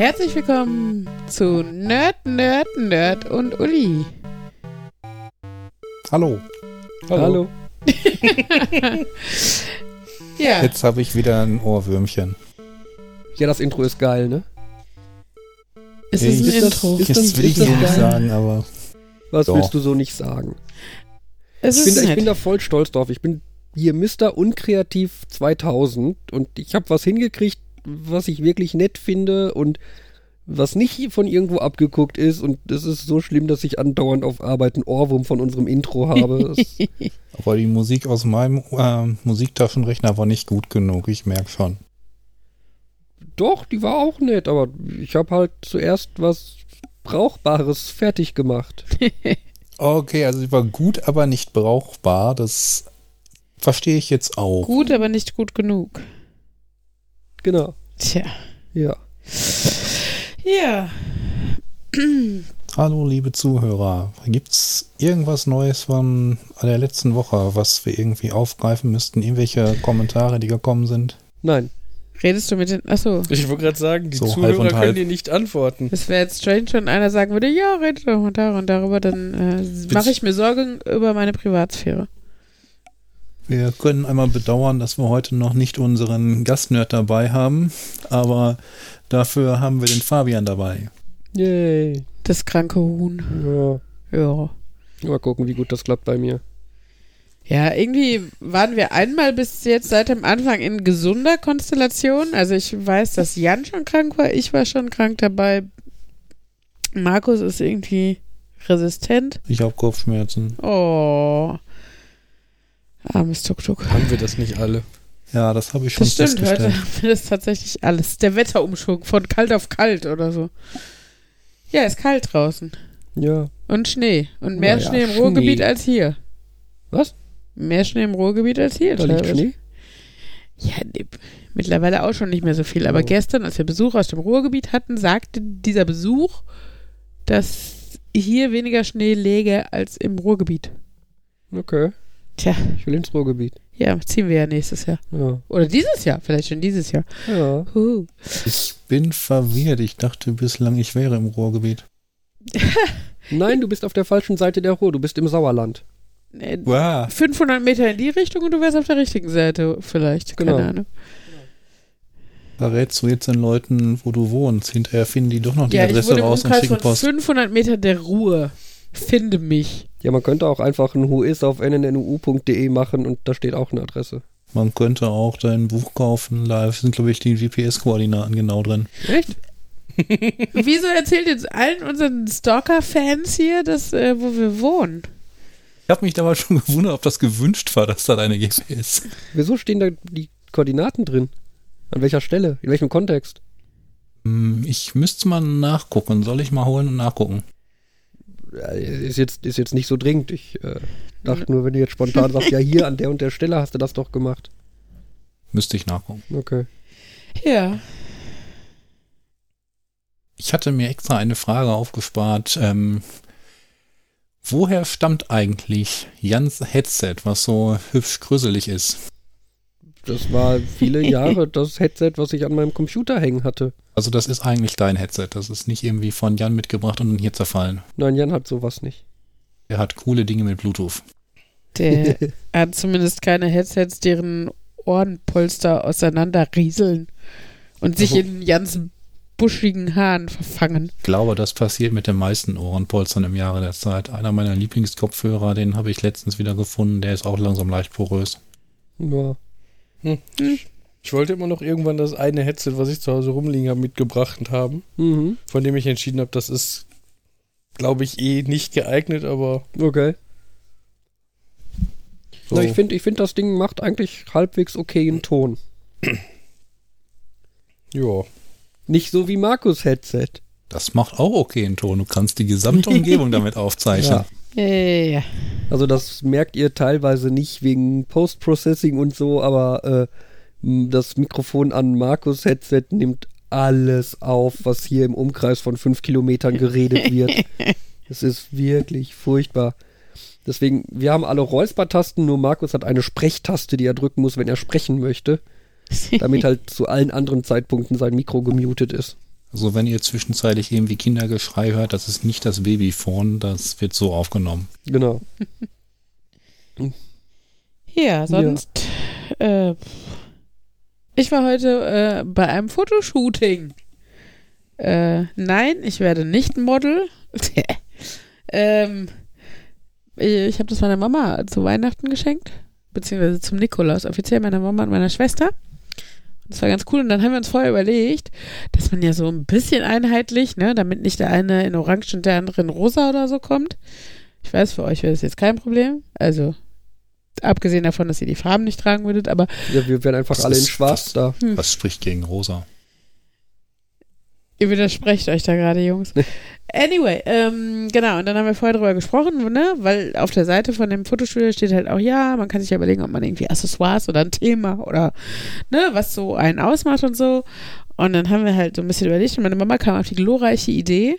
Herzlich willkommen zu Nerd, Nerd, Nerd und Uli. Hallo. Hallo. Ja, Jetzt habe ich wieder ein Ohrwürmchen. Ja, das Intro ist geil, ne? es ist ein Ist das- Intro. ist das- will ich so nicht sagen, aber Was Doch. willst du so nicht sagen? es Ich ist bin, ich nett. bin da voll stolz drauf. Ich bin hier Mr. Unkreativ 2000 und ich habe was hingekriegt, was ich wirklich nett finde und was nicht von irgendwo abgeguckt ist und es ist so schlimm, dass ich andauernd auf Arbeit einen Ohrwurm von unserem Intro habe. Das, aber die Musik aus meinem äh, Musiktaschenrechner war nicht gut genug, ich merke schon. doch, die war auch nett, aber ich habe halt zuerst was Brauchbares fertig gemacht. Okay, also sie war gut, aber nicht brauchbar. Das verstehe ich jetzt auch. gut, aber nicht gut genug. Genau. Tja. Ja. Ja. Hallo, liebe Zuhörer. Gibt's irgendwas Neues von der letzten Woche, was wir irgendwie aufgreifen müssten? Irgendwelche Kommentare, die gekommen sind? Nein. Redest du mit den. Achso. Ich wollte gerade sagen, die So, Zuhörer können halb. dir nicht antworten. Das wäre jetzt strange, wenn einer sagen würde, ja, redet doch und darüber, dann äh, mache ich mir Sorgen über meine Privatsphäre. Wir können einmal bedauern, dass wir heute noch nicht unseren Gastnerd dabei haben, aber dafür haben wir den Fabian dabei. Yay. Das kranke Huhn. Ja. Ja. Mal gucken, wie gut das klappt bei mir. Ja, irgendwie waren wir einmal bis jetzt seit dem Anfang in gesunder Konstellation. Also ich weiß, dass Jan schon krank war, ich war schon krank dabei. Markus ist irgendwie resistent. Ich habe Kopfschmerzen. Oh. Armes Tuk-Tuk. Haben wir das nicht alle? Ja, das habe ich schon Das stimmt, heute festgestellt. haben wir das tatsächlich alles. Der Wetterumschwung von kalt auf kalt oder so. Ja, ist kalt draußen. Ja. Und Schnee. Und mehr Naja, Schnee im Schnee. Ruhrgebiet als hier. Was? Mehr Schnee im Ruhrgebiet als hier. Da liegt. Schnee? Ja, nee, mittlerweile auch schon nicht mehr so viel. Aber Oh. gestern, als wir Besuch aus dem Ruhrgebiet hatten, sagte dieser Besuch, dass hier weniger Schnee läge als im Ruhrgebiet. Okay. Tja, Ich will ins Ruhrgebiet. ja, ziehen wir ja nächstes Jahr. Ja. Oder dieses Jahr, vielleicht schon dieses Jahr. Ja. Huh. Ich bin verwirrt. Ich dachte bislang, ich wäre im Ruhrgebiet. Nein, du bist auf der falschen Seite der Ruhr. Du bist im Sauerland. Äh, Wow. 500 Meter in die Richtung und du wärst auf der richtigen Seite vielleicht. Keine Genau. Ahnung. Verrätst du jetzt den Leuten, wo du wohnst? Hinterher finden die doch noch die Ja, ich Adresse raus und schicken Post. 500 Meter der Ruhe. Finde mich. Ja, man könnte auch einfach ein Who is auf nnnu.de machen und da steht auch eine Adresse. Man könnte auch dein Buch kaufen. Da sind, glaube ich, die GPS-Koordinaten genau drin. Echt? Wieso erzählt jetzt allen unseren Stalker-Fans hier, dass, äh, wo wir wohnen? Ich habe mich dabei schon gewundert, ob das gewünscht war, dass da deine GPS. Wieso stehen da die Koordinaten drin? An welcher Stelle? In welchem Kontext? Hm, Ich müsste mal nachgucken. Soll ich mal holen und nachgucken? Ja, Ist jetzt, ist jetzt nicht so dringend. Ich äh, dachte nur, wenn du jetzt spontan sagst, ja, hier an der und der Stelle hast du das doch gemacht. Müsste ich nachgucken. Okay. Ja. Ich hatte mir extra eine Frage aufgespart. Ähm, woher stammt eigentlich Jans Headset, was so hübsch grüsselig ist? Das war viele Jahre das Headset, was ich an meinem Computer hängen hatte. Also das ist eigentlich dein Headset. Das ist nicht irgendwie von Jan mitgebracht und hier zerfallen. Nein, Jan hat sowas nicht. Er hat coole Dinge mit Bluetooth. Der hat zumindest keine Headsets, deren Ohrenpolster auseinanderrieseln und sich Also- in Jans buschigen Haaren verfangen. Ich glaube, das passiert mit den meisten Ohrenpolstern im Jahre der Zeit. Einer meiner Lieblingskopfhörer, den habe ich letztens wieder gefunden. Der ist auch langsam leicht porös. Ja. Ich wollte immer noch irgendwann das eine Headset, was ich zu Hause rumliegen habe, mitgebracht haben, Mhm. von dem ich entschieden habe, das ist, glaube ich, eh nicht geeignet, aber Okay. so. Na, ich finde, ich find, das Ding macht eigentlich halbwegs okayen Ton. ja. Nicht so wie Markus Headset. Das macht auch okay einen Ton. Du kannst die gesamte Umgebung damit aufzeichnen. Ja. Ja. Also das merkt ihr teilweise nicht wegen Post-Processing und so, aber äh, das Mikrofon an Markus Headset nimmt alles auf, was hier im Umkreis von fünf Kilometern geredet wird. Es ist wirklich furchtbar. Deswegen, wir haben alle Räuspertasten, nur Markus hat eine Sprechtaste, die er drücken muss, wenn er sprechen möchte, damit halt zu allen anderen Zeitpunkten sein Mikro gemutet ist. Also wenn ihr zwischenzeitlich irgendwie Kindergeschrei hört, das ist nicht das Babyphone, das wird so aufgenommen. Genau. Ja, sonst. Äh, ich war heute äh, bei einem Fotoshooting. Äh, nein, ich werde nicht Model. ähm, ich habe das meiner Mama zu Weihnachten geschenkt, beziehungsweise zum Nikolaus, offiziell meiner Mama und meiner Schwester. Das war ganz cool. Und dann haben wir uns vorher überlegt, dass man ja so ein bisschen einheitlich, ne, damit nicht der eine in Orange und der andere in Rosa oder so kommt. Ich weiß, für euch wäre das jetzt kein Problem. Also, abgesehen davon, dass ihr die Farben nicht tragen würdet, aber Ja, wir wären einfach alle in schwarz was- da. Hm. Was spricht gegen Rosa? Ihr widersprecht euch da gerade, Jungs. Anyway, ähm, genau, und dann haben wir vorher drüber gesprochen, ne, weil auf der Seite von dem Fotostudio steht halt auch, ja, man kann sich ja überlegen, ob man irgendwie Accessoires oder ein Thema oder, ne, was so einen ausmacht und so. Und dann haben wir halt so ein bisschen überlegt und meine Mama kam auf die glorreiche Idee,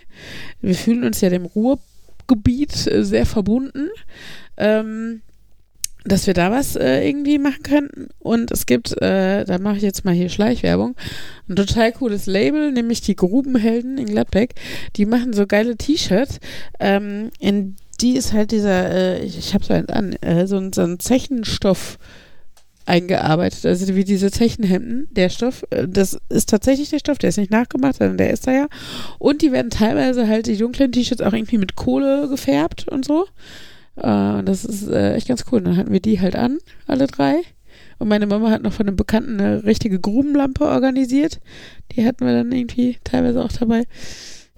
wir fühlen uns ja dem Ruhrgebiet äh, sehr verbunden, ähm, dass wir da was äh, irgendwie machen könnten. Und es gibt, äh, da mache ich jetzt mal hier Schleichwerbung, ein total cooles Label, nämlich die Grubenhelden in Gladbeck. Die machen so geile T-Shirts. Ähm, in die ist halt dieser, äh, ich, ich habe so eins an, äh, so, ein- so ein Zechenstoff eingearbeitet. Also wie diese Zechenhemden, der Stoff, äh, das ist tatsächlich der Stoff, der ist nicht nachgemacht, sondern der ist da ja. Und die werden teilweise halt, die dunklen T-Shirts auch irgendwie mit Kohle gefärbt und so. Äh, und das ist äh, echt ganz cool. Dann hatten wir die halt an, alle drei. Und meine Mama hat noch von einem Bekannten eine richtige Grubenlampe organisiert. Die hatten wir dann irgendwie teilweise auch dabei.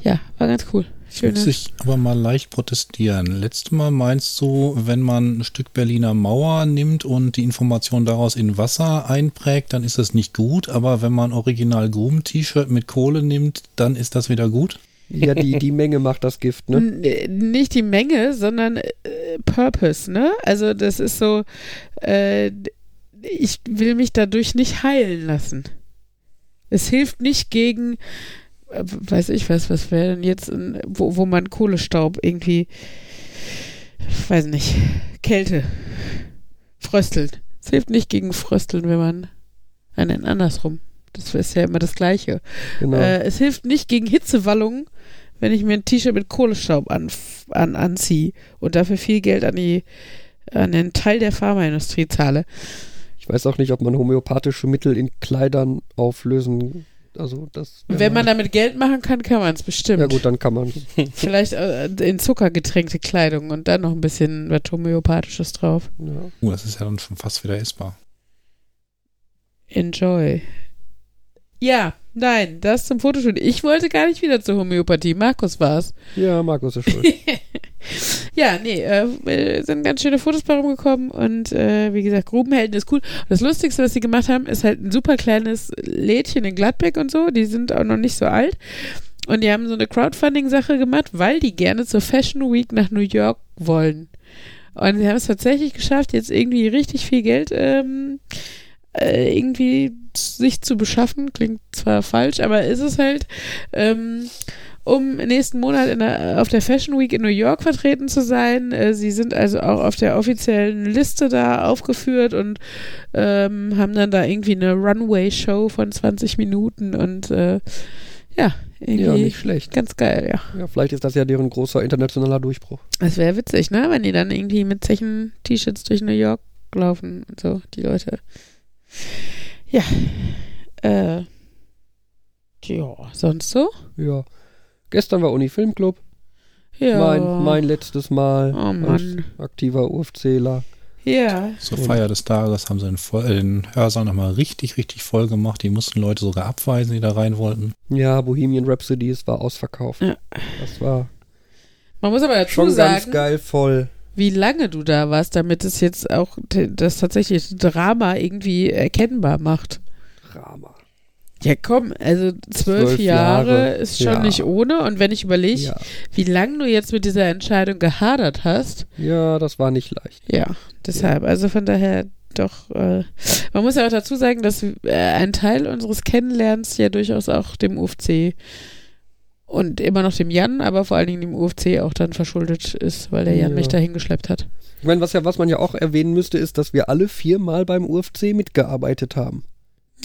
Ja, war ganz cool. Ich Schöne. sich aber mal leicht protestieren. Letztes Mal meinst du, wenn man ein Stück Berliner Mauer nimmt und die Information daraus in Wasser einprägt, dann ist das nicht gut. Aber wenn man original Gruben-T-Shirt mit Kohle nimmt, dann ist das wieder gut. Ja, die, die Menge macht das Gift, ne? N- äh, Nicht die Menge, sondern äh, Purpose, ne? Also das ist so, äh, ich will mich dadurch nicht heilen lassen. Es hilft nicht gegen, äh, weiß ich was, was wäre denn jetzt, ein- wo, wo man Kohlestaub irgendwie, weiß nicht, Kälte, Frösteln. Es hilft nicht gegen Frösteln, wenn man, nein, andersrum. Das ist ja immer das Gleiche. Genau. Äh, es hilft nicht gegen Hitzewallungen, wenn ich mir ein T-Shirt mit Kohlestaub an, an, anziehe und dafür viel Geld an, die, an den Teil der Pharmaindustrie zahle. Ich weiß auch nicht, ob man homöopathische Mittel in Kleidern auflösen. Also das. Wenn man damit Geld machen kann, kann man es bestimmt. Ja gut, dann kann man. Vielleicht äh, in Zucker getränkte Kleidung und dann noch ein bisschen was Homöopathisches drauf. Ja. Uh, das ist ja dann schon fast wieder essbar. Enjoy. Ja, nein, das zum Fotoshoot. Ich wollte gar nicht wieder zur Homöopathie. Markus war's. ja, Markus ist schuld. Ja, nee, äh, äh, sind ganz schöne Fotos bei rumgekommen und äh, wie gesagt, Grubenhelden ist cool. Und das Lustigste, was sie gemacht haben, ist halt ein super kleines Lädchen in Gladbeck und so. Die sind auch noch nicht so alt. Und die haben so eine Crowdfunding-Sache gemacht, weil die gerne zur Fashion Week nach New York wollen. Und sie haben es tatsächlich geschafft, jetzt irgendwie richtig viel Geld ähm, äh, irgendwie sich zu beschaffen. Klingt zwar falsch, aber ist es halt. Ähm, um nächsten Monat der, auf der Fashion Week in New York vertreten zu sein. Äh, sie sind also auch auf der offiziellen Liste da aufgeführt und ähm, haben dann da irgendwie eine Runway-Show von 20 Minuten und äh, ja, irgendwie ja, nicht schlecht. ganz geil, ja. Ja, vielleicht ist das ja deren großer internationaler Durchbruch. Das wäre witzig, ne? Wenn die dann irgendwie mit Zechen-T-Shirts durch New York laufen und so, die Leute. Ja. Äh. Ja, sonst so? Ja. Gestern war Uni Filmclub. Ja. Mein, mein letztes Mal Oh als Mann. aktiver UFCler. Ja. Zur Feier des Tages haben sie den, voll, äh, den Hörsaal nochmal richtig, richtig voll gemacht. Die mussten Leute sogar abweisen, die da rein wollten. Ja, Bohemian Rhapsody, es war ausverkauft. Ja. Das war Man muss aber dazu schon sagen, ganz geil voll. Wie lange du da warst, damit es jetzt auch das tatsächliche Drama irgendwie erkennbar macht. Drama. Ja, komm, also zwölf, Zwölf Jahre, Jahre, ist schon ja. nicht ohne. Und wenn ich überlege, Ja. wie lange du jetzt mit dieser Entscheidung gehadert hast, ja, das war nicht leicht. ja, deshalb. Also von daher doch. Äh, man muss ja auch dazu sagen, dass äh, ein Teil unseres Kennenlernens ja durchaus auch dem UFC und immer noch dem Jan, aber vor allen Dingen dem UFC auch dann verschuldet ist, weil der Jan Ja. mich dahin geschleppt hat. Ich meine, was ja, was man ja auch erwähnen müsste, ist, dass wir alle viermal beim UFC mitgearbeitet haben.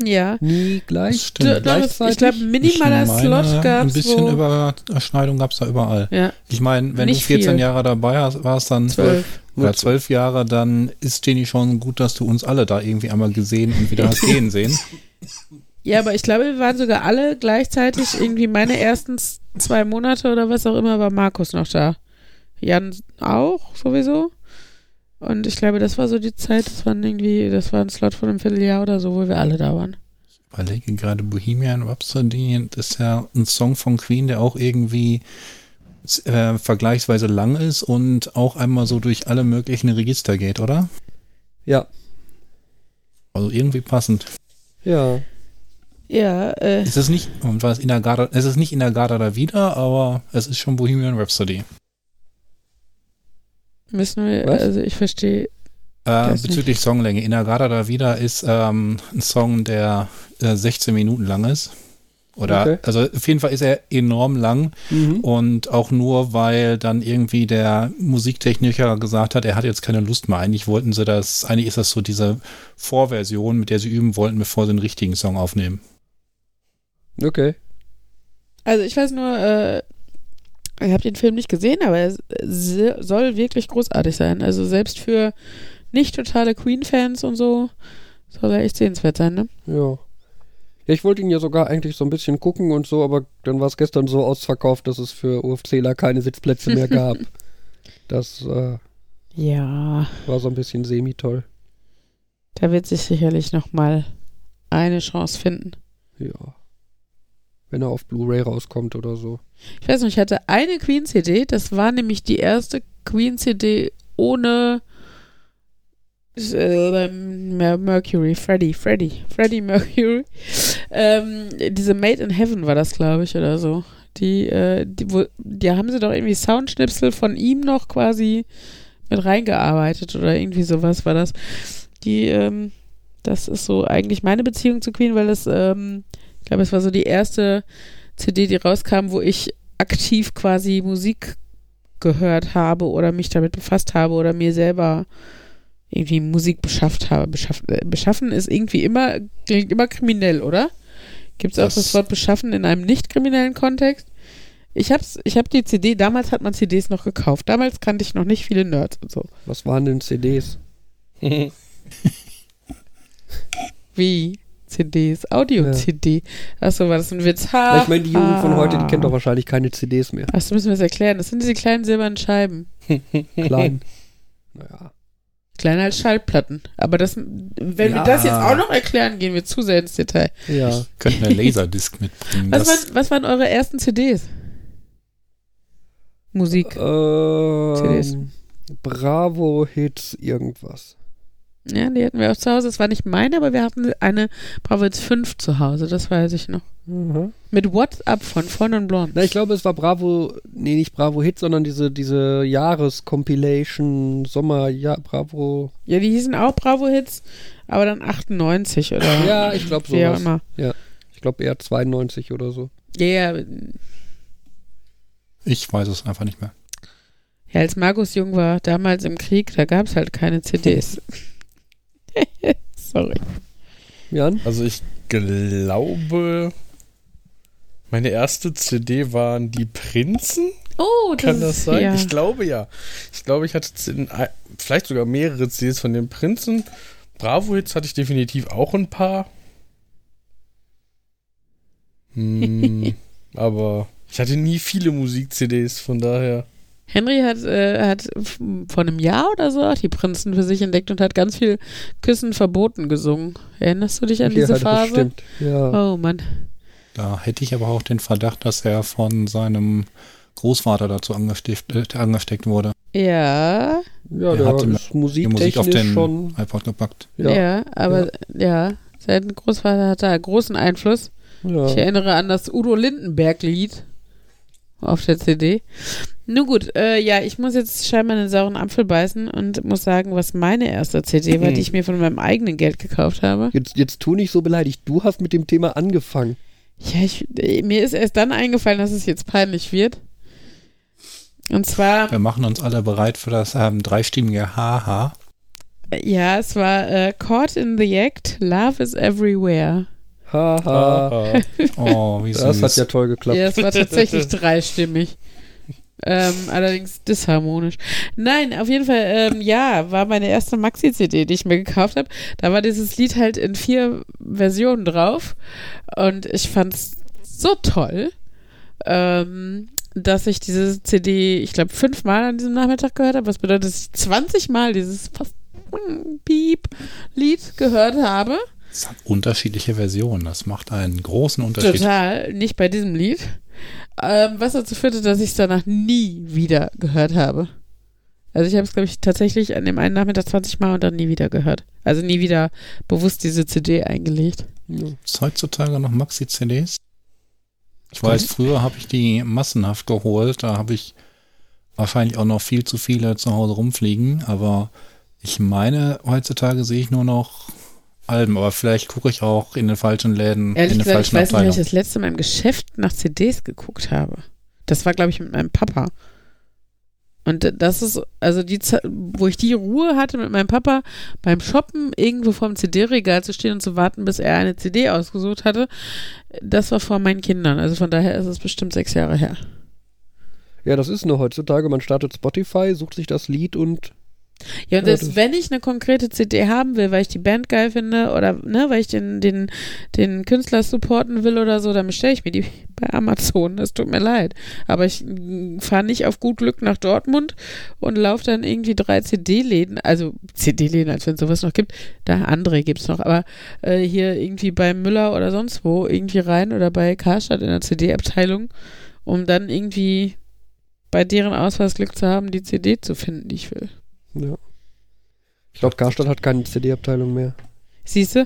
Ja. Nie gleich. stimmt. Es- ich glaube, minimaler Ich meine, Slot gab Ein es. bisschen wo, Überschneidung gab es da überall. Ja, Ich meine, wenn Nicht du 14 viel. Jahre dabei hast, warst dann zwölf. oder 12 Jahre, dann ist Jenny schon gut, dass du uns alle da irgendwie einmal gesehen und wieder hast gehen sehen. Ja, aber ich glaube, wir waren sogar alle gleichzeitig irgendwie meine ersten zwei Monate oder was auch immer war Markus noch da. Jan auch sowieso. Und ich glaube, das war so die Zeit, das waren irgendwie, das war ein Slot von einem Vierteljahr oder so, wo wir alle da waren. Ich überlege gerade Bohemian Rhapsody, das ist ja ein Song von Queen, der auch irgendwie äh, vergleichsweise lang ist und auch einmal so durch alle möglichen Register geht, oder? Ja. Also irgendwie passend. Ja. Ja, äh, Es ist nicht, und was in der Garda, es ist nicht in der Garda da wieder, aber es ist schon Bohemian Rhapsody. müssen wir, Was? also ich verstehe, Äh, bezüglich Songlänge. In der Garda da wieder ist ähm, ein Song, der äh, 16 Minuten lang ist. Oder, Okay. also auf jeden Fall ist er enorm lang Mhm. und auch nur, weil dann irgendwie der Musiktechniker gesagt hat, er hat jetzt keine Lust mehr. Eigentlich wollten sie das, eigentlich ist das so diese Vorversion, mit der sie üben wollten, bevor sie den richtigen Song aufnehmen. Okay. also ich weiß nur, äh, ich habe den Film nicht gesehen, aber er soll wirklich großartig sein. Also selbst für nicht totale Queen-Fans und so soll er echt sehenswert sein, ne? Ja. Ich wollte ihn ja sogar eigentlich so ein bisschen gucken und so, aber dann war es gestern so ausverkauft, dass es für UFCler keine Sitzplätze mehr gab. Das äh, Ja, war so ein bisschen semi-toll. da wird sich sicherlich noch mal eine Chance finden. Ja. Wenn er auf Blu-ray rauskommt oder so. Ich weiß nicht, ich hatte eine Queen-CD, das war nämlich die erste Queen-CD ohne äh, Mer- Mercury, Freddie, Freddie, Freddie Mercury. Ähm, diese Made in Heaven war das, glaube ich, oder so. Die, äh, die, wo, die haben sie doch irgendwie Soundschnipsel von ihm noch quasi mit reingearbeitet oder irgendwie sowas war das. Die, ähm, das ist so eigentlich meine Beziehung zu Queen, weil das, ähm, glaube, es war so die erste CD, die rauskam, wo ich aktiv quasi Musik gehört habe oder mich damit befasst habe oder mir selber irgendwie Musik beschafft habe. Beschaff, äh, beschaffen ist irgendwie immer, klingt immer kriminell, oder? Gibt es auch Das- das Wort beschaffen in einem nicht kriminellen Kontext? Ich hab's, ich hab die CD, damals hat man CDs noch gekauft. Damals kannte ich noch nicht viele Nerds und so. Was waren denn CDs? Wie CDs, Audio-CD. Achso, war das ein Witz? Ha, Ja, ich meine, die Jugend von heute, die kennt doch wahrscheinlich keine CDs mehr. Achso, müssen wir es erklären. Das sind diese kleinen silbernen Scheiben. Klein. naja. Kleiner als Schallplatten. Aber das, wenn wir Ja. das jetzt auch noch erklären, gehen wir zu sehr ins Detail. Ja. Könnten eine Laserdisc mitbringen. Was, waren, was waren eure ersten CDs? Musik. CDs. Ähm, Bravo Hits irgendwas. Ja, die hatten wir auch zu Hause. Das war nicht meine, aber wir hatten eine Bravo Hits 5 zu Hause. Das weiß ich noch. Mhm. Mit WhatsApp von Von und Blond. Na, ich glaube, es war Bravo, nee, nicht Bravo Hits, sondern diese, diese Jahrescompilation Sommer, ja, Bravo. Ja, die hießen auch Bravo Hits, aber dann 98 oder Ja, ich glaube wie auch sowas. immer. Ich glaube eher 92 oder so. Ja, ja, ich weiß es einfach nicht mehr. ja, als Markus jung war, damals im Krieg, da gab es halt keine CDs. Sorry. Jan? Also ich glaube, meine erste CD waren die Prinzen. Oh, das Kann das ist, sein? Ja. Ich glaube ja. Ich glaube, ich hatte ein- vielleicht sogar mehrere CDs von den Prinzen. Bravo-Hits hatte ich definitiv auch ein paar. Hm, aber ich hatte nie viele Musik-CDs, von daher. Henry hat, äh, hat vor einem Jahr oder so auch die Prinzen für sich entdeckt und hat ganz viel Küssen verboten gesungen. Erinnerst du dich an diese ja, Phase? Das stimmt. Ja. Oh Mann. Da hätte ich aber auch den Verdacht, dass er von seinem Großvater dazu angesteckt, äh, angesteckt wurde. Ja, Ja, Er der hatte ist Musik auf musiktechnisch den schon. iPod gepackt. ja, Ja. aber ja. sein Großvater hatte einen großen Einfluss. Ich ja. erinnere an das Udo Lindenberg-Lied auf der CD. Nun gut, äh, ja, ich muss jetzt scheinbar einen sauren Apfel beißen und muss sagen, was meine erste CD war, die ich mir von meinem eigenen Geld gekauft habe. Jetzt, jetzt tu nicht so beleidigt. Du hast mit dem Thema angefangen. Ja, ich, äh, mir ist erst dann eingefallen, dass es jetzt peinlich wird. Und zwar, Wir machen uns alle bereit für das ähm, dreistimmige Haha. Ja, es war äh, Caught in the Act, Love is Everywhere. Haha. Oh, wie süß. das hat ja toll geklappt. Ja, es war tatsächlich dreistimmig. Ähm, allerdings disharmonisch. Nein, auf jeden Fall, ähm, ja, war meine erste Maxi-CD, die ich mir gekauft habe. Da war dieses Lied halt in vier Versionen drauf. Und ich fand's so toll, ähm, dass ich diese CD, ich glaube, fünfmal an diesem Nachmittag gehört habe. Was bedeutet, dass ich 20 Mal dieses fast Piep-Lied gehört habe. Es hat unterschiedliche Versionen. Das macht einen großen Unterschied. Total, nicht bei diesem Lied. Ähm, was dazu führte, dass ich es danach nie wieder gehört habe. Also ich habe es, glaube ich, tatsächlich an dem einen Nachmittag 20 Mal und dann nie wieder gehört. Also nie wieder bewusst diese CD eingelegt. Ist heutzutage noch Maxi-CDs? Ich weiß, früher habe ich die massenhaft geholt. Da habe ich wahrscheinlich auch noch viel zu viele zu Hause rumfliegen. Aber ich meine, heutzutage sehe ich nur noch Alben. Aber vielleicht gucke ich auch in den falschen Läden, Ehrlich in den gesagt, ich falschen weiß nicht, wann ich das letzte Mal im Geschäft nach CDs geguckt habe. Das war, glaube ich, mit meinem Papa. Und das ist, also die Zeit, wo ich die Ruhe hatte mit meinem Papa beim Shoppen irgendwo vorm CD-Regal zu stehen und zu warten, bis er eine CD ausgesucht hatte, das war vor meinen Kindern. Also von daher ist es bestimmt sechs Jahre her. Ja, das ist nur heutzutage. Man startet Spotify, sucht sich das Lied und Ja, und Ja, das- wenn ich eine konkrete CD haben will, weil ich die Band geil finde oder ne, weil ich den, den, den Künstler supporten will oder so, dann bestelle ich mir die bei Amazon. Das tut mir leid. Aber ich fahre nicht auf gut Glück nach Dortmund und laufe dann irgendwie drei CD-Läden, also CD-Läden, als wenn es sowas noch gibt. Da andere gibt's noch, aber äh, hier irgendwie bei Müller oder sonst wo irgendwie rein oder bei Karstadt in der CD-Abteilung, um dann irgendwie bei deren Ausweis Glück zu haben, die CD zu finden, die ich will. Ja. Ich glaube, Karstadt hat keine CD-Abteilung mehr. Siehst du?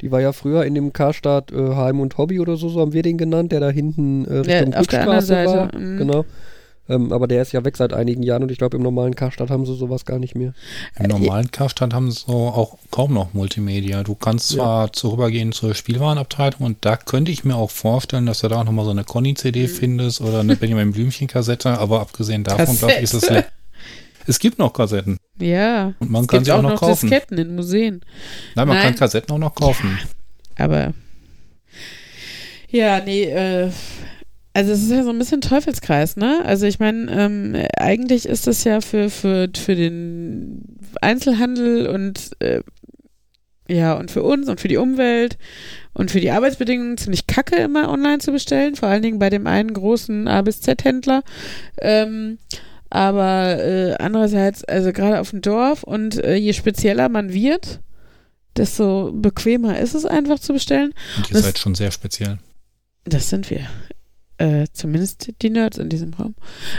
Die war ja früher in dem Karstadt äh, Heim und Hobby oder so, so haben wir den genannt, der da hinten äh, Richtung auf der anderen Seite, war. mhm. Genau. Ähm, aber der ist ja weg seit einigen Jahren und ich glaube, im normalen Karstadt haben sie sowas gar nicht mehr. Im normalen Karstadt haben sie so auch kaum noch Multimedia. Du kannst zwar zurückgehen zur Spielwarenabteilung und da könnte ich mir auch vorstellen, dass du da auch nochmal so eine Conny-CD Mhm. findest oder eine Benjamin Blümchen-Kassette, aber abgesehen davon, glaube ich, ist es Es gibt noch Kassetten Ja. und man es kann gibt sie auch auch noch kaufen. Disketten in Museen. Nein, man Nein. kann Kassetten auch noch kaufen. Aber ja, nee, äh, also es ist ja so ein bisschen Teufelskreis, ne? Also ich meine, ähm, eigentlich ist das ja für, für, für den Einzelhandel und äh, ja, und für uns und für die Umwelt und für die Arbeitsbedingungen ziemlich kacke, immer online zu bestellen, vor allen Dingen bei dem einen großen A bis Z-Händler. Ähm, aber äh, andererseits, also gerade auf dem Dorf und äh, je spezieller man wird, desto bequemer ist es einfach zu bestellen. Und ihr Das- seid schon sehr speziell. Das sind wir. Äh, zumindest die Nerds in diesem Raum.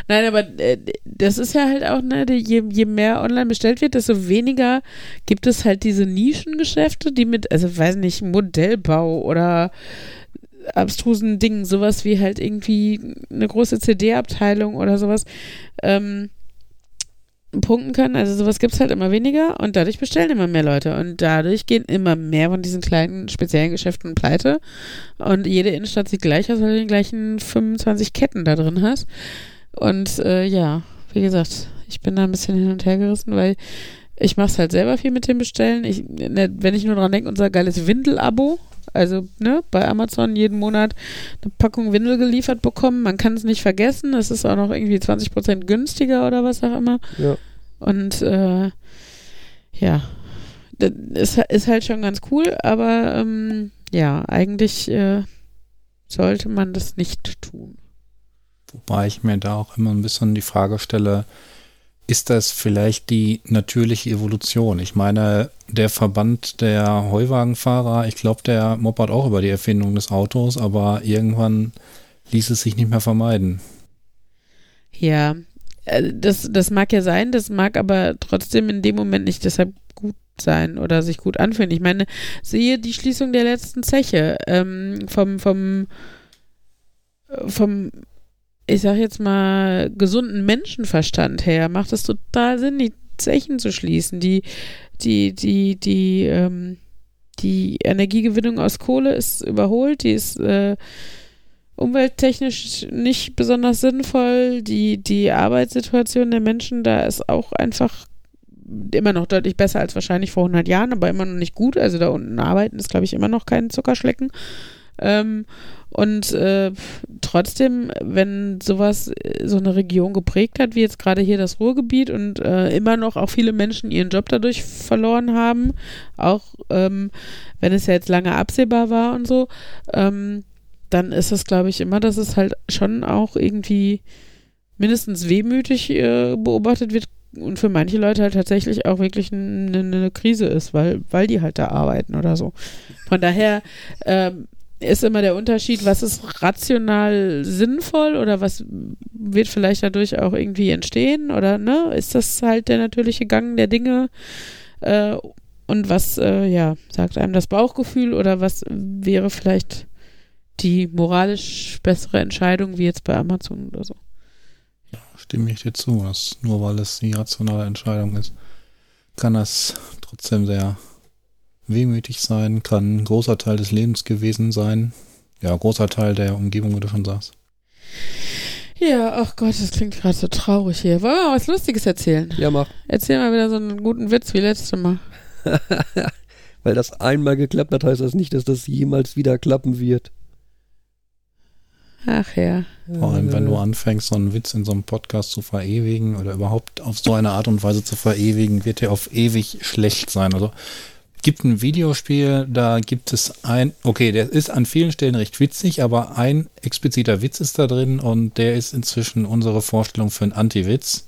Nein, aber äh, das ist ja halt auch, ne, je, je mehr online bestellt wird, desto weniger gibt es halt diese Nischengeschäfte, die mit, also weiß nicht, Modellbau oder abstrusen Dingen, sowas wie halt irgendwie eine große CD-Abteilung oder sowas, ähm, punkten können. Also sowas gibt es halt immer weniger und dadurch bestellen immer mehr Leute und dadurch gehen immer mehr von diesen kleinen speziellen Geschäften pleite und jede Innenstadt sieht gleich aus, weil du die gleichen 25 Ketten da drin hast. Und äh, ja, wie gesagt, ich bin da ein bisschen hin und her gerissen, weil ich mache es halt selber viel mit dem Bestellen. Ich, ne, wenn ich nur dran denke, unser geiles Windel-Abo, also ne, bei Amazon jeden Monat eine Packung Windel geliefert bekommen. Man kann es nicht vergessen. Es ist auch noch irgendwie 20% günstiger oder was auch immer. Ja. Und äh, ja, das ist, ist halt schon ganz cool, aber ähm, ja, eigentlich äh, sollte man das nicht tun. Wobei ich mir da auch immer ein bisschen die Frage stelle, ist das vielleicht die natürliche Evolution? Ich meine, der Verband der Heuwagenfahrer, ich glaube, der moppert auch über die Erfindung des Autos, aber irgendwann ließ es sich nicht mehr vermeiden. Ja, äh, das, das mag ja sein, das mag aber trotzdem in dem Moment nicht deshalb gut sein oder sich gut anfühlen. Ich meine, sehe die Schließung der letzten Zeche ähm, vom, vom, äh, vom, ich sag jetzt mal, gesunden Menschenverstand her, macht es total Sinn, die Zechen zu schließen. Die, die, die, die, ähm, die Energiegewinnung aus Kohle ist überholt, die ist äh, umwelttechnisch nicht besonders sinnvoll. Die, die Arbeitssituation der Menschen da ist auch einfach immer noch deutlich besser als wahrscheinlich vor 100 Jahren, aber immer noch nicht gut. Also da unten arbeiten ist, glaube ich, immer noch kein Zuckerschlecken. Ähm, und äh, trotzdem, wenn sowas äh, so eine Region geprägt hat, wie jetzt gerade hier das Ruhrgebiet und äh, immer noch auch viele Menschen ihren Job dadurch verloren haben, auch ähm, wenn es ja jetzt lange absehbar war und so, ähm, dann ist es, glaube ich, immer, dass es halt schon auch irgendwie mindestens wehmütig äh, beobachtet wird und für manche Leute halt tatsächlich auch wirklich eine, eine Krise ist, weil, weil die halt da arbeiten oder so. Von daher ähm, ist immer der Unterschied, was ist rational sinnvoll oder was wird vielleicht dadurch auch irgendwie entstehen oder ne, ist das halt der natürliche Gang der Dinge äh, und was, äh, ja, sagt einem das Bauchgefühl oder was wäre vielleicht die moralisch bessere Entscheidung, wie jetzt bei Amazon oder so. Stimme ich dir zu, dass nur weil es die rationale Entscheidung ist, kann das trotzdem sehr wehmütig sein, kann ein großer Teil des Lebens gewesen sein. Ja, großer Teil der Umgebung, wie du schon sagst. Ja, ach Gott, das klingt gerade so traurig hier. Wollen wir mal was Lustiges erzählen? Ja, mach. Erzähl mal wieder so einen guten Witz wie letztes Mal. Weil das einmal geklappt hat, heißt das nicht, dass das jemals wieder klappen wird. Ach ja. Vor allem, wenn du anfängst, so einen Witz in so einem Podcast zu verewigen oder überhaupt auf so eine Art und Weise zu verewigen, wird der auf ewig schlecht sein. Also gibt ein Videospiel, da gibt es ein, okay, der ist an vielen Stellen recht witzig, aber ein expliziter Witz ist da drin und der ist inzwischen unsere Vorstellung für einen Anti-Witz.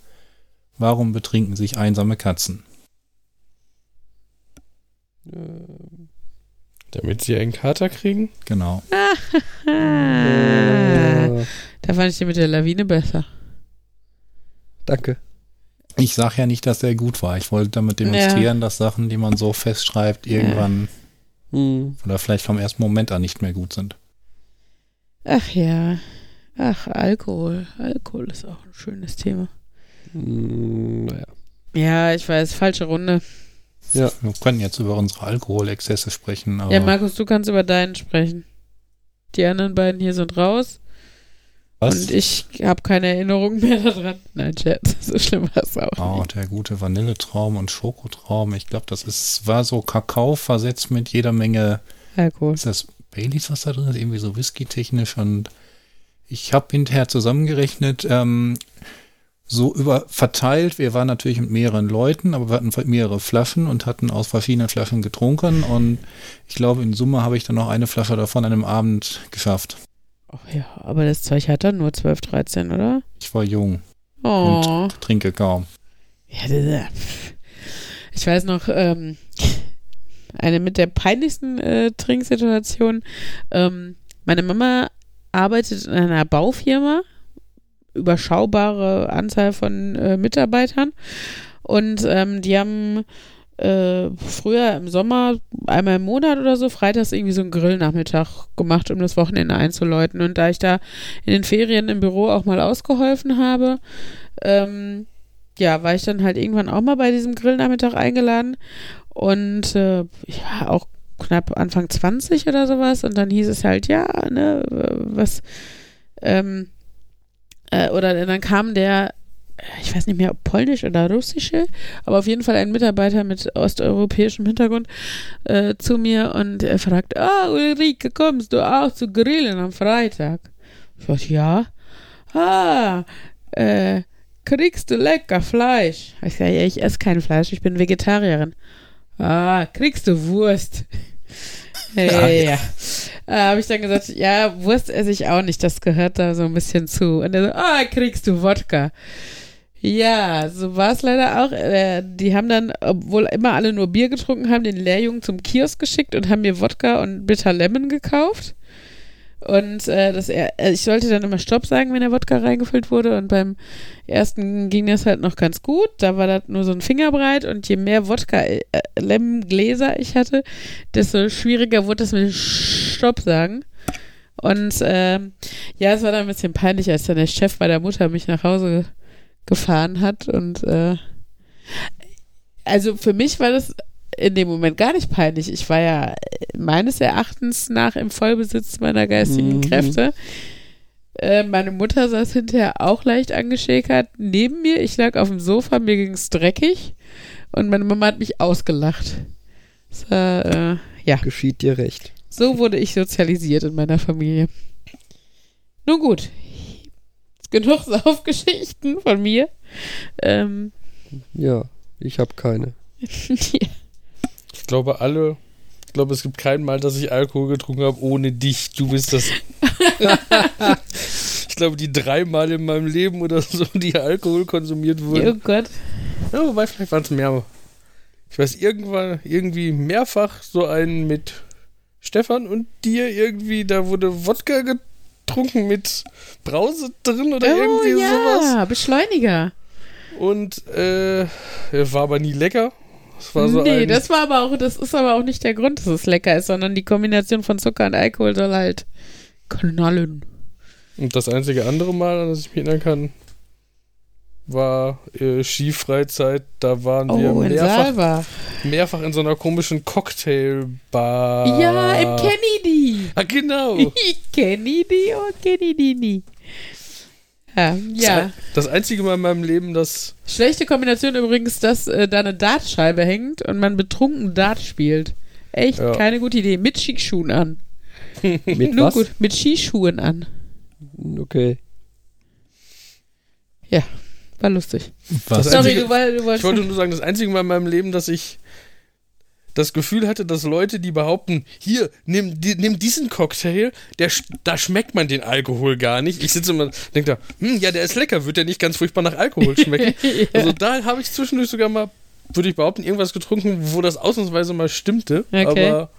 Warum betrinken sich einsame Katzen? Damit sie einen Kater kriegen? Genau. Da fand ich die mit der Lawine besser. Danke. Ich sage ja nicht, dass der gut war. Ich wollte damit demonstrieren, Ja. dass Sachen, die man so festschreibt, irgendwann Hm. oder vielleicht vom ersten Moment an nicht mehr gut sind. Ach ja. Ach, Alkohol. Alkohol ist auch ein schönes Thema. Hm, naja. Ja, ich weiß, falsche Runde. Ja. Wir können jetzt über unsere Alkoholexzesse sprechen, aber Ja, Markus, du kannst über deinen sprechen. Die anderen beiden hier sind raus was? und ich habe keine Erinnerung mehr daran. Nein, Scherz, so schlimm war es auch Oh, nicht. der gute Vanilletraum und Schokotraum. Ich glaube, das ist, war so Kakao versetzt mit jeder Menge. Alkohol. Ist das Baileys, was da drin ist? Irgendwie so Whisky-technisch. Und ich habe hinterher zusammengerechnet, ähm, so über verteilt. Wir waren natürlich mit mehreren Leuten, aber wir hatten mehrere Flaschen und hatten aus verschiedenen Flaschen getrunken. Und ich glaube, in Summe habe ich dann noch eine Flasche davon an einem Abend geschafft. Oh ja, aber das Zeug hat dann nur 12, 13, oder? Ich war jung, Oh. trinke kaum. Ja, das, ich weiß noch, ähm, eine mit der peinlichsten äh, Trinksituation. Ähm, meine Mama arbeitet in einer Baufirma, überschaubare Anzahl von äh, Mitarbeitern. Und ähm, die haben äh, früher im Sommer einmal im Monat oder so freitags irgendwie so einen Grillnachmittag gemacht, um das Wochenende einzuläuten. Und da ich da in den Ferien im Büro auch mal ausgeholfen habe, ähm, ja, war ich dann halt irgendwann auch mal bei diesem Grillnachmittag eingeladen und äh, ja, auch knapp Anfang 20 oder sowas und dann hieß es halt, ja, ne, was, ähm, äh, oder dann kam der, ich weiß nicht mehr, ob polnisch oder russische, aber auf jeden Fall ein Mitarbeiter mit osteuropäischem Hintergrund äh, zu mir und er fragt, ah, Ulrike, kommst du auch zu grillen am Freitag? Ich dachte, ja. Ah, äh, kriegst du lecker Fleisch? Ich sage, ja, ich esse kein Fleisch, ich bin Vegetarierin. Ah, kriegst du Wurst? Hey, ja. Äh, habe ich dann gesagt, ja, Wurst esse ich auch nicht, das gehört da so ein bisschen zu. Und er so, ah, kriegst du Wodka? Ja, so war es leider auch. Äh, die haben dann, obwohl immer alle nur Bier getrunken haben, den Lehrjungen zum Kiosk geschickt und haben mir Wodka und Bitter Lemon gekauft. Und äh, das, äh, ich sollte dann immer Stopp sagen, wenn der Wodka reingefüllt wurde. Und beim ersten ging das halt noch ganz gut. Da war das nur so ein Fingerbreit. Und je mehr Wodka-Lemon-Gläser ich hatte, desto schwieriger wurde das mit Stopp sagen. Und ähm, ja, es war dann ein bisschen peinlich, als dann der Chef bei der Mutter mich nach Hause gefahren hat. Und äh, also für mich war das in dem Moment gar nicht peinlich. Ich war ja meines Erachtens nach im Vollbesitz meiner geistigen Mhm. Kräfte. Äh, meine Mutter saß hinterher auch leicht angeschäkert neben mir. Ich lag auf dem Sofa, mir ging es dreckig. Und meine Mama hat mich ausgelacht. Das war, äh, ja, Geschieht dir recht. so wurde ich sozialisiert in meiner Familie. Nun gut. Genug Saufgeschichten von mir. Ähm, Ja, ich habe keine. Ich glaube, alle. Ich glaube, es gibt kein Mal, dass ich Alkohol getrunken habe ohne dich. Du bist das. ich glaube, die drei Mal in meinem Leben oder so, die Alkohol konsumiert Oh wurden. Gott. Ja, wobei, vielleicht waren es mehr. Ich weiß, irgendwann, irgendwie mehrfach so einen mit Stefan und dir irgendwie, da wurde Wodka getrunken mit Brause drin oder Oh irgendwie sowas. ja, Beschleuniger. Und äh, war aber nie lecker. Das war so nee, das war aber auch, das ist aber auch nicht der Grund, dass es lecker ist, sondern die Kombination von Zucker und Alkohol soll halt knallen. Und das einzige andere Mal, an das ich mich erinnern kann, war äh, Skifreizeit. Da waren wir Oh, in mehrfach, Saalbach. mehrfach in so einer komischen Cocktailbar. Ja, im Kennedy. Ah, genau. Kennedy und Kennedy nie. Ja, ja. Das einzige Mal in meinem Leben, dass Schlechte Kombination übrigens, dass äh, da eine Dartscheibe hängt und man betrunken Dart spielt. Echt Ja. keine gute Idee. Mit Skischuhen an. Mit Nur was? gut, mit Skischuhen an. Okay. War lustig. Was? Das Sorry, einzige- du, woll- du Ich wolltest. wollte nur sagen, das einzige Mal in meinem Leben, dass ich das Gefühl hatte, dass Leute, die behaupten, hier, nimm, di- nimm diesen Cocktail, der, da schmeckt man den Alkohol gar nicht. Ich sitze immer und denke da, hm, ja, der ist lecker, wird der nicht ganz furchtbar nach Alkohol schmecken? Also da habe ich zwischendurch sogar mal, würde ich behaupten, irgendwas getrunken, wo das ausnahmsweise mal stimmte. Okay. Aber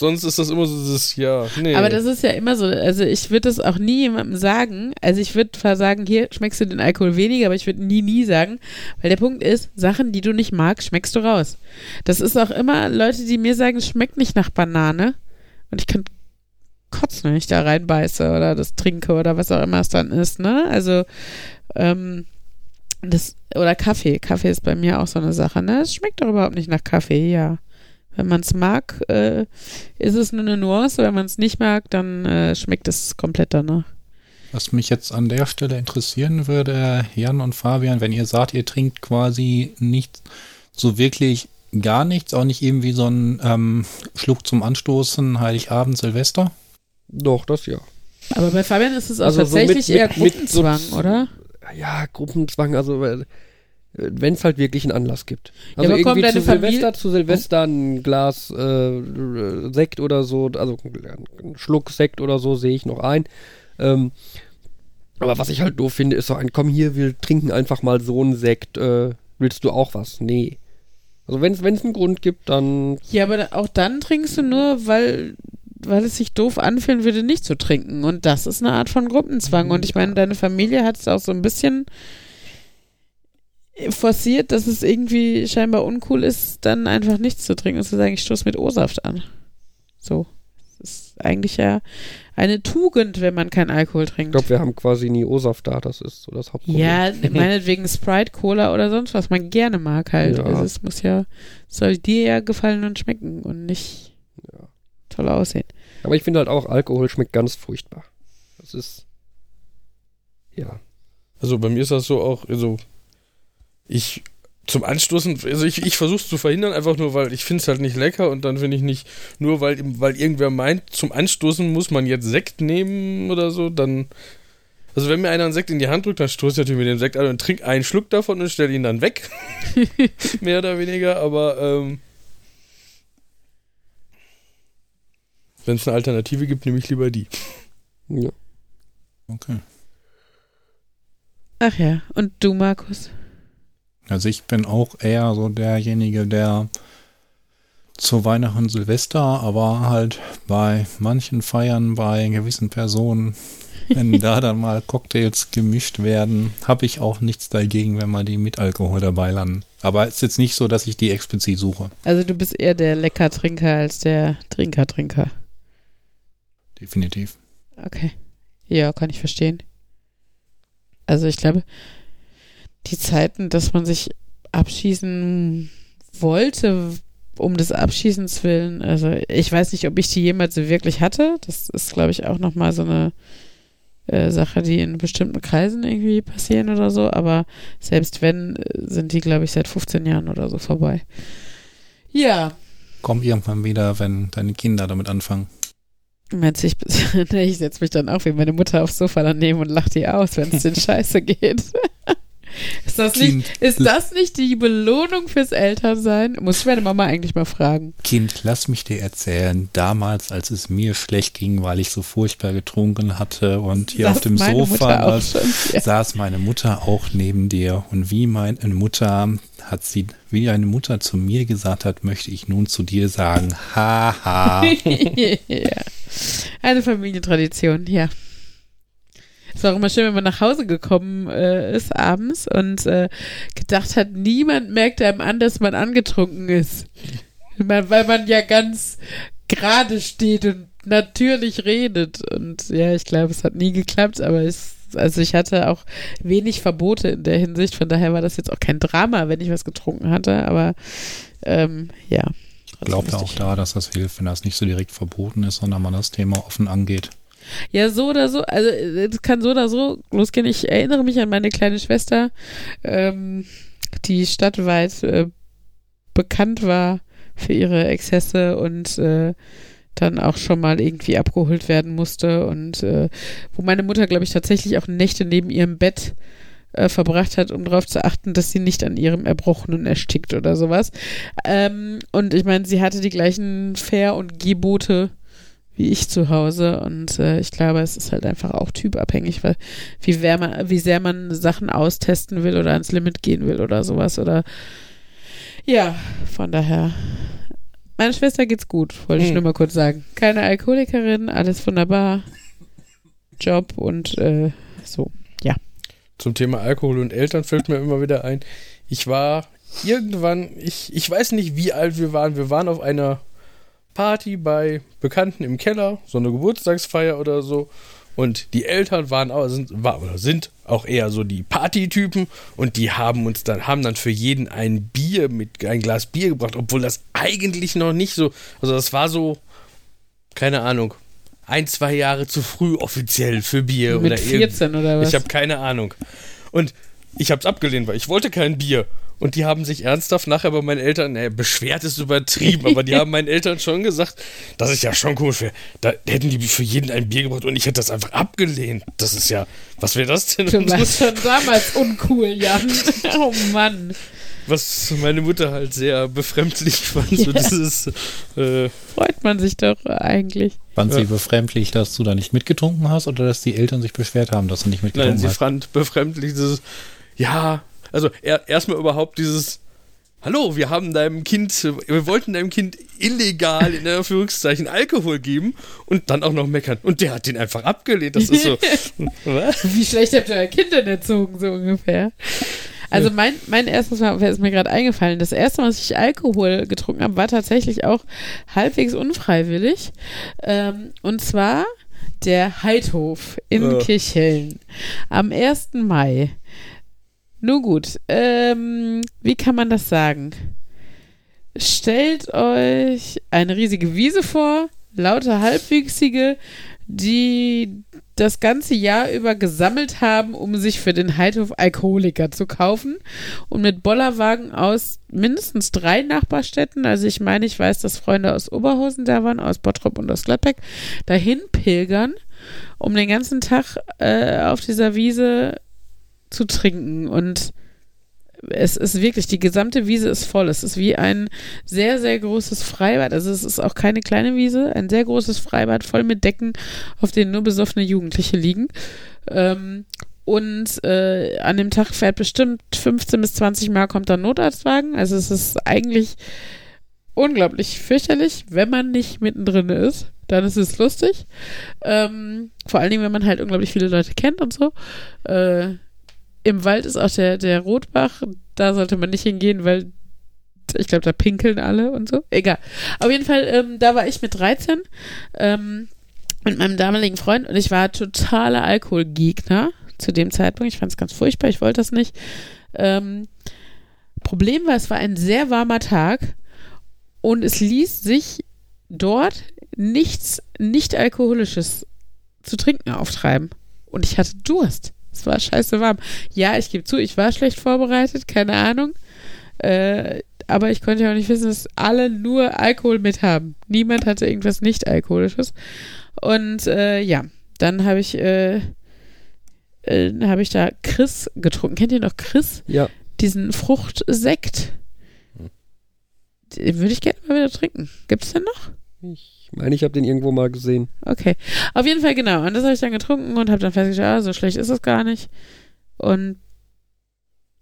sonst ist das immer so dieses, ja, nee. Aber das ist ja immer so, also ich würde das auch nie jemandem sagen. Also ich würde zwar sagen, hier schmeckst du den Alkohol weniger, aber ich würde nie, nie sagen, weil der Punkt ist, Sachen, die du nicht magst, schmeckst du raus. Das ist auch immer Leute, die mir sagen, schmeckt nicht nach Banane und ich kann kotzen, wenn ich da reinbeiße oder das trinke oder was auch immer es dann ist, ne? Also, ähm, das, oder Kaffee. Kaffee ist bei mir auch so eine Sache, ne? Es schmeckt doch überhaupt nicht nach Kaffee, ja. Wenn man es mag, äh, ist es nur eine Nuance. Wenn man es nicht mag, dann äh, schmeckt es komplett danach. Was mich jetzt an der Stelle interessieren würde, Jan und Fabian, wenn ihr sagt, ihr trinkt quasi nicht so wirklich gar nichts, auch nicht irgendwie so ein ähm, Schluck zum Anstoßen, Heiligabend, Silvester. Doch, das ja. Aber bei Fabian ist es auch Also so mit- tatsächlich mit- eher mit Gruppenzwang, so- oder? Ja, Gruppenzwang, also wenn es halt wirklich einen Anlass gibt. Ja, Also aber kommt irgendwie zu Familie- Silvester, zu Silvester ein Glas äh, Sekt oder so, also ein Schluck Sekt oder so sehe ich noch ein. Ähm, aber was ich halt doof finde, ist so ein, komm hier, wir trinken einfach mal so einen Sekt. Äh, willst du auch was? Nee. Also wenn es einen Grund gibt, dann Ja, aber auch dann trinkst du nur, weil, weil es sich doof anfühlen würde, nicht zu trinken. Und das ist eine Art von Gruppenzwang. Und ich meine, deine Familie hat es auch so ein bisschen forciert, dass es irgendwie scheinbar uncool ist, dann einfach nichts zu trinken und zu sagen, ich stoße mit O-Saft an. So. Das ist eigentlich ja eine Tugend, wenn man keinen Alkohol ich trinkt. glaube, wir haben quasi nie O-Saft da, das ist so das Hauptproblem. Ja, meinetwegen Sprite, Cola oder sonst was man gerne mag halt. Ja. Also es muss ja, soll dir ja gefallen und schmecken und nicht Ja. toll aussehen. Aber ich finde halt auch, Alkohol schmeckt ganz furchtbar. Das ist. Ja. Also bei mir ist das so auch, also ich zum Anstoßen, also ich, ich versuche es zu verhindern, einfach nur, weil ich finde es halt nicht lecker und dann finde ich nicht, nur weil, weil irgendwer meint, zum Anstoßen muss man jetzt Sekt nehmen oder so, dann, also wenn mir einer einen Sekt in die Hand drückt, dann stoße ich natürlich mit dem Sekt an und trinke einen Schluck davon und stelle ihn dann weg. Mehr oder weniger, aber ähm, wenn es eine Alternative gibt, nehme ich lieber die. ja. Okay. Ach ja, und du, Markus? Also ich bin auch eher so derjenige, der zu Weihnachten Silvester, aber halt bei manchen Feiern, bei gewissen Personen, wenn da dann mal Cocktails gemischt werden, habe ich auch nichts dagegen, wenn man die mit Alkohol dabei landen. Aber es ist jetzt nicht so, dass ich die explizit suche. Also du bist eher der Leckertrinker als der Trinker-Trinker. Definitiv. Okay. Ja, kann ich verstehen. Also ich glaube, die Zeiten, dass man sich abschießen wollte, um des Abschießens willen, also ich weiß nicht, ob ich die jemals so wirklich hatte. Das ist, glaube ich, auch nochmal so eine äh, Sache, die in bestimmten Kreisen irgendwie passieren oder so, aber selbst wenn, äh, sind die, glaube ich, seit 15 Jahren oder so vorbei. Ja, Komm irgendwann wieder, wenn deine Kinder damit anfangen. Ich, ich setze mich dann auch wie meine Mutter aufs Sofa daneben und lache die aus, wenn es den Scheiße geht. Ist, das nicht, ist das nicht die Belohnung fürs Elternsein? Muss ich meine Mama eigentlich mal fragen. Kind, lass mich dir erzählen, damals, als es mir schlecht ging, weil ich so furchtbar getrunken hatte und hier Saß auf dem Sofa saß, schon, saß meine Mutter auch neben dir. Und wie meine Mutter hat sie, wie eine Mutter zu mir gesagt hat, möchte ich nun zu dir sagen, haha. ja. Eine Familientradition, ja. Es war auch immer schön, wenn man nach Hause gekommen äh, ist abends und äh, gedacht hat, niemand merkt einem an, dass man angetrunken ist. Man, weil man ja ganz gerade steht und natürlich redet. Und ja, ich glaube, es hat nie geklappt, aber es, also ich hatte auch wenig Verbote in der Hinsicht. Von daher war das jetzt auch kein Drama, wenn ich was getrunken hatte, aber ähm, ja. Ich glaube auch da, dass das hilft, wenn das nicht so direkt verboten ist, sondern man das Thema offen angeht. Ja, so oder so, also es kann so oder so losgehen. Ich erinnere mich an meine kleine Schwester, ähm, die stadtweit äh, bekannt war für ihre Exzesse und äh, dann auch schon mal irgendwie abgeholt werden musste und äh, wo meine Mutter, glaube ich, tatsächlich auch Nächte neben ihrem Bett äh, verbracht hat, um darauf zu achten, dass sie nicht an ihrem Erbrochenen erstickt oder sowas. Ähm, und ich meine, sie hatte die gleichen Fair- und Gebote wie ich zu Hause und äh, ich glaube, es ist halt einfach auch typabhängig, weil wie, sehr man, wie sehr man Sachen austesten will oder ans Limit gehen will oder sowas oder ja, von daher. Meiner Schwester geht's gut, wollte ich Hm. nur mal kurz sagen. Keine Alkoholikerin, alles wunderbar. Job und äh, so. Zum Thema Alkohol und Eltern fällt mir immer wieder ein. Ich war irgendwann, ich, ich weiß nicht, wie alt wir waren. Wir waren auf einer Party bei Bekannten im Keller, so eine Geburtstagsfeier oder so. Und die Eltern waren auch, sind, war, oder sind auch eher so die Partytypen und die haben uns dann, haben dann für jeden ein Bier mit, ein Glas Bier gebracht, obwohl das eigentlich noch nicht so, also das war so, keine Ahnung, ein, zwei Jahre zu früh offiziell für Bier Mit oder irgend- 14 oder was? ich habe keine Ahnung. Und ich habe es abgelehnt, weil ich wollte kein Bier. Und die haben sich ernsthaft nachher bei meinen Eltern, naja, beschwert ist übertrieben, aber die haben meinen Eltern schon gesagt, dass ich ja schon komisch wäre. Da hätten die für jeden ein Bier gebracht und ich hätte das einfach abgelehnt. Das ist ja, was wäre das denn? Du warst schon damals uncool, Jan. Oh Mann. Was meine Mutter halt sehr befremdlich fand, so Ja. dieses, äh, Freut man sich doch eigentlich. Fand sie Ja. befremdlich, dass du da nicht mitgetrunken hast oder dass die Eltern sich beschwert haben, dass du nicht nein, mitgetrunken sie hast? fand befremdlich dieses, ja, also er, erstmal überhaupt dieses, hallo, wir haben deinem Kind, wir wollten deinem Kind illegal in Anführungszeichen Alkohol geben und dann auch noch meckern. Und der hat den einfach abgelehnt. Das ist so, was? Wie schlecht habt ihr euer Kind denn erzogen, so ungefähr? Also mein, mein erstes Mal, ist mir gerade eingefallen, das erste Mal, dass ich Alkohol getrunken habe, war tatsächlich auch halbwegs unfreiwillig. Ähm, und zwar der Heidhof in Äh. Kirchhellen am 1. Mai. Nun gut, ähm, wie kann man das sagen? Stellt euch eine riesige Wiese vor, lauter Halbwüchsige, die das ganze Jahr über gesammelt haben, um sich für den Heidhof Alkoholiker zu kaufen und mit Bollerwagen aus mindestens drei Nachbarstädten, also ich meine, ich weiß, dass Freunde aus Oberhausen da waren, aus Bottrop und aus Gladbeck, dahin pilgern, um den ganzen Tag äh, auf dieser Wiese zu trinken und es ist wirklich, die gesamte Wiese ist voll. Es ist wie ein sehr, sehr großes Freibad. Also es ist auch keine kleine Wiese, ein sehr großes Freibad voll mit Decken, auf denen nur besoffene Jugendliche liegen. Ähm, und äh, an dem Tag fährt bestimmt 15 bis 20 Mal kommt da ein Notarztwagen. Also es ist eigentlich unglaublich fürchterlich, wenn man nicht mittendrin ist. Dann ist es lustig. Ähm, vor allen Dingen, wenn man halt unglaublich viele Leute kennt und so. Äh, im Wald ist auch der, der Rotbach. Da sollte man nicht hingehen, weil ich glaube, da pinkeln alle und so. Egal. Auf jeden Fall, ähm, da war ich mit 13 ähm, mit meinem damaligen Freund und ich war totaler Alkoholgegner zu dem Zeitpunkt. Ich fand es ganz furchtbar, ich wollte das nicht. Ähm, Problem war, es war ein sehr warmer Tag und es ließ sich dort nichts nicht alkoholisches zu trinken auftreiben. Und ich hatte Durst. Es war scheiße warm. Ja, ich gebe zu, ich war schlecht vorbereitet, keine Ahnung. Äh, aber ich konnte ja auch nicht wissen, dass alle nur Alkohol mit haben. Niemand hatte irgendwas nicht-alkoholisches. Und äh, ja, dann habe ich, äh, äh, habe ich da Chris getrunken. Kennt ihr noch Chris? Ja. Diesen Fruchtsekt. Den würde ich gerne mal wieder trinken. Gibt es den noch? Ich meine, ich habe den irgendwo mal gesehen. Okay. Auf jeden Fall, genau. Und das habe ich dann getrunken und habe dann festgestellt, ah, so schlecht ist es gar nicht. Und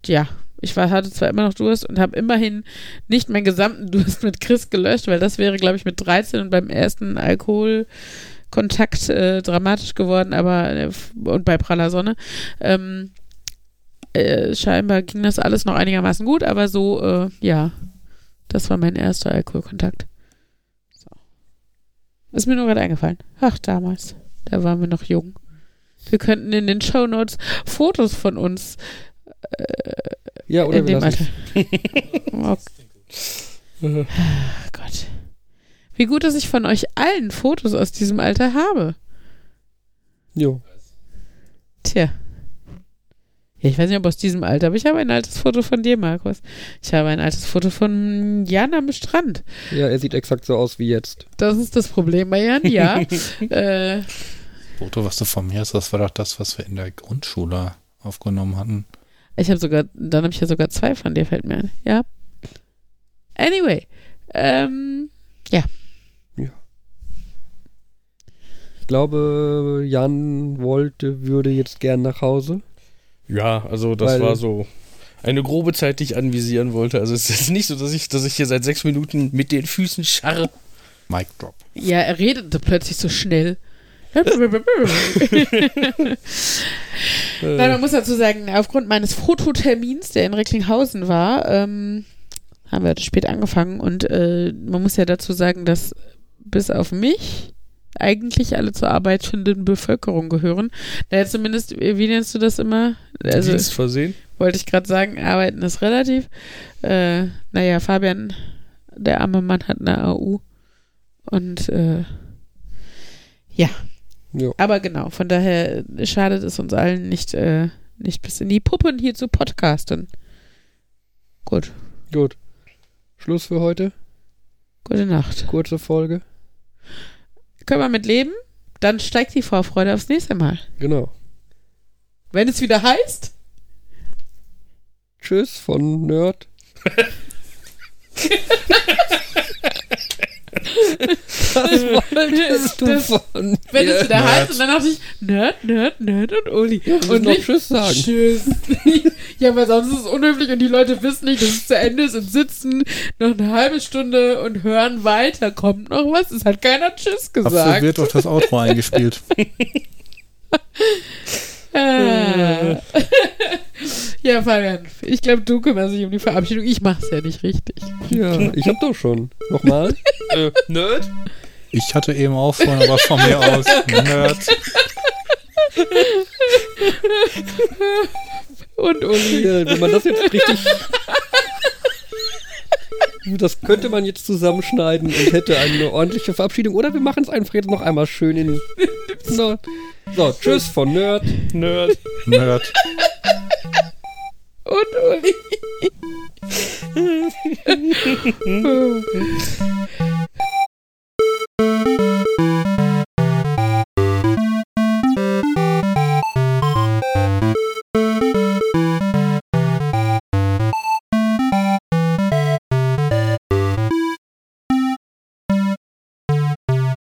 ja, ich war, hatte zwar immer noch Durst und habe immerhin nicht meinen gesamten Durst mit Chris gelöscht, weil das wäre, glaube ich, mit 13 und beim ersten Alkoholkontakt äh, dramatisch geworden, aber äh, und bei praller Sonne. Ähm, äh, scheinbar ging das alles noch einigermaßen gut, aber so, äh, ja, das war mein erster Alkoholkontakt. Ist mir nur gerade eingefallen. Ach, damals. Da waren wir noch jung. Wir könnten in den Shownotes Fotos von uns Ja, oder in wir dem Alter. lassen oh Gott. Wie gut, dass ich von euch allen Fotos aus diesem Alter habe. Jo. Tja. Ja, ich weiß nicht, ob aus diesem Alter, aber ich habe ein altes Foto von dir, Markus. Ich habe ein altes Foto von Jan am Strand. Ja, er sieht exakt so aus wie jetzt. Das ist das Problem bei Jan, ja. äh, Foto, was du von mir hast, das war doch das, was wir in der Grundschule aufgenommen hatten. ich habe sogar, dann habe ich ja sogar zwei von dir, fällt mir ein. Ja. Anyway. Ähm, Ich glaube, Jan wollte, würde jetzt gern nach Hause. Ja, also das Weil- war so eine grobe Zeit, die ich anvisieren wollte. Also es ist jetzt nicht so, dass ich, dass ich hier seit sechs Minuten mit den Füßen scharre. Mic Drop. ja, er redete plötzlich so schnell. Nein, man muss dazu sagen, aufgrund meines Fototermins, der in Recklinghausen war, ähm, haben wir heute spät angefangen und äh, man muss ja dazu sagen, dass bis auf mich eigentlich alle zur arbeitenden Bevölkerung gehören. Naja, zumindest, wie nennst du das immer? Also, Dienstversehen. wollte ich gerade sagen, arbeiten ist relativ. Äh, naja, Fabian, der arme Mann, hat eine AU. Und äh, ja, Jo. aber genau, von daher schadet es uns allen nicht, äh, nicht bis in die Puppen hier zu podcasten. Gut, Gut. Schluss für heute. gute Nacht. Kurze Folge. Können wir mit leben? Dann steigt die Vorfreude aufs nächste Mal. Genau. Wenn es wieder heißt, Tschüss von Nerd. Das wolltest du Das- von wenn mir. es wieder Nerd. heißt, und dann dachte ich, Nerd, Nerd, Nerd und Uli. Müssen und noch nicht Tschüss sagen. Tschüss. ja, weil sonst ist es unhöflich und die Leute wissen nicht, dass es zu Ende ist und sitzen noch eine halbe Stunde und hören weiter. Kommt noch was? Es hat keiner Tschüss gesagt. wird doch das Outro eingespielt. Äh. ja, Fabian, ich glaube, du kümmerst dich um die Verabschiedung. Ich mach's ja nicht richtig. Ja, ich hab doch schon. Nochmal. Äh, Nerd? Ich hatte eben auch vorhin was von mir aus. Nerd. Und Uli. Ja, wenn man das jetzt richtig. Das könnte man jetzt zusammenschneiden und hätte eine ordentliche Verabschiedung. Oder wir machen es einfach jetzt noch einmal schön in. So, so tschüss von Nerd. Nerd. Nerd. Und Uli.